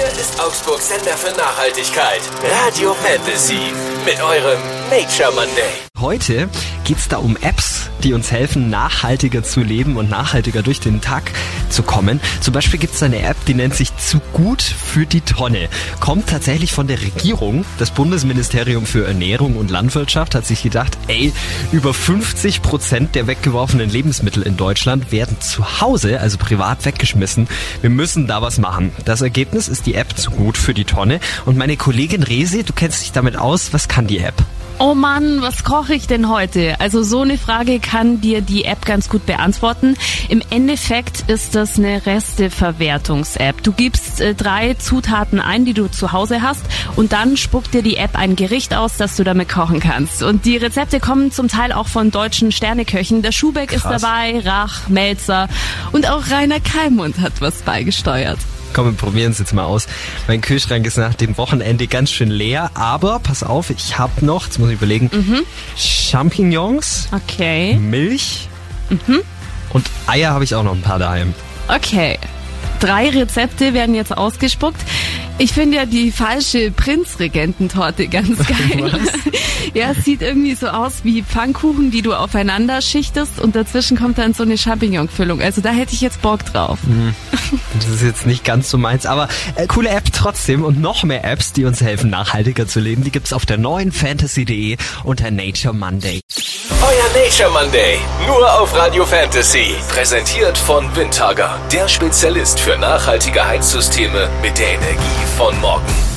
Hier ist Augsburg Sender für Nachhaltigkeit. Radio Fantasy. Mit eurem Nature Monday. Heute geht's da um Apps, die uns helfen, nachhaltiger zu leben und nachhaltiger durch den Tag zu kommen. Zum Beispiel gibt's eine App, die nennt sich Zu gut für die Tonne. Kommt tatsächlich von der Regierung. Das Bundesministerium für Ernährung und Landwirtschaft hat sich gedacht, ey, über 50 Prozent der weggeworfenen Lebensmittel in Deutschland werden zu Hause, also privat weggeschmissen. Wir müssen da was machen. Das Ergebnis ist die App Zu gut für die Tonne. Und meine Kollegin Resi, du kennst dich damit aus. Was kann die App? Oh Mann, was koche ich denn heute? Also so eine Frage kann dir die App ganz gut beantworten. Im Endeffekt ist das eine Resteverwertungs-App. Du gibst äh, drei Zutaten ein, die du zu Hause hast und dann spuckt dir die App ein Gericht aus, das du damit kochen kannst. Und die Rezepte kommen zum Teil auch von deutschen Sterneköchen. Der Schubeck Krass. ist dabei, Rach, Melzer und auch Rainer Kalmund hat was beigesteuert. Komm, wir probieren es jetzt mal aus. Mein Kühlschrank ist nach dem Wochenende ganz schön leer, aber pass auf, ich habe noch, jetzt muss ich überlegen, mhm. Champignons, okay. Milch mhm. und Eier habe ich auch noch ein paar daheim. Okay. Drei Rezepte werden jetzt ausgespuckt. Ich finde ja die falsche Prinzregententorte ganz geil. ja, es sieht irgendwie so aus wie Pfannkuchen, die du aufeinander schichtest und dazwischen kommt dann so eine Champignon-Füllung. Also da hätte ich jetzt Bock drauf. Mhm. Das ist jetzt nicht ganz so meins, aber äh, coole App trotzdem und noch mehr Apps, die uns helfen, nachhaltiger zu leben, die gibt's auf der neuen fantasy.de unter Nature Monday. Euer Nature Monday, nur auf Radio Fantasy. Präsentiert von Windhager, der Spezialist für nachhaltige Heizsysteme mit der Energie von morgen.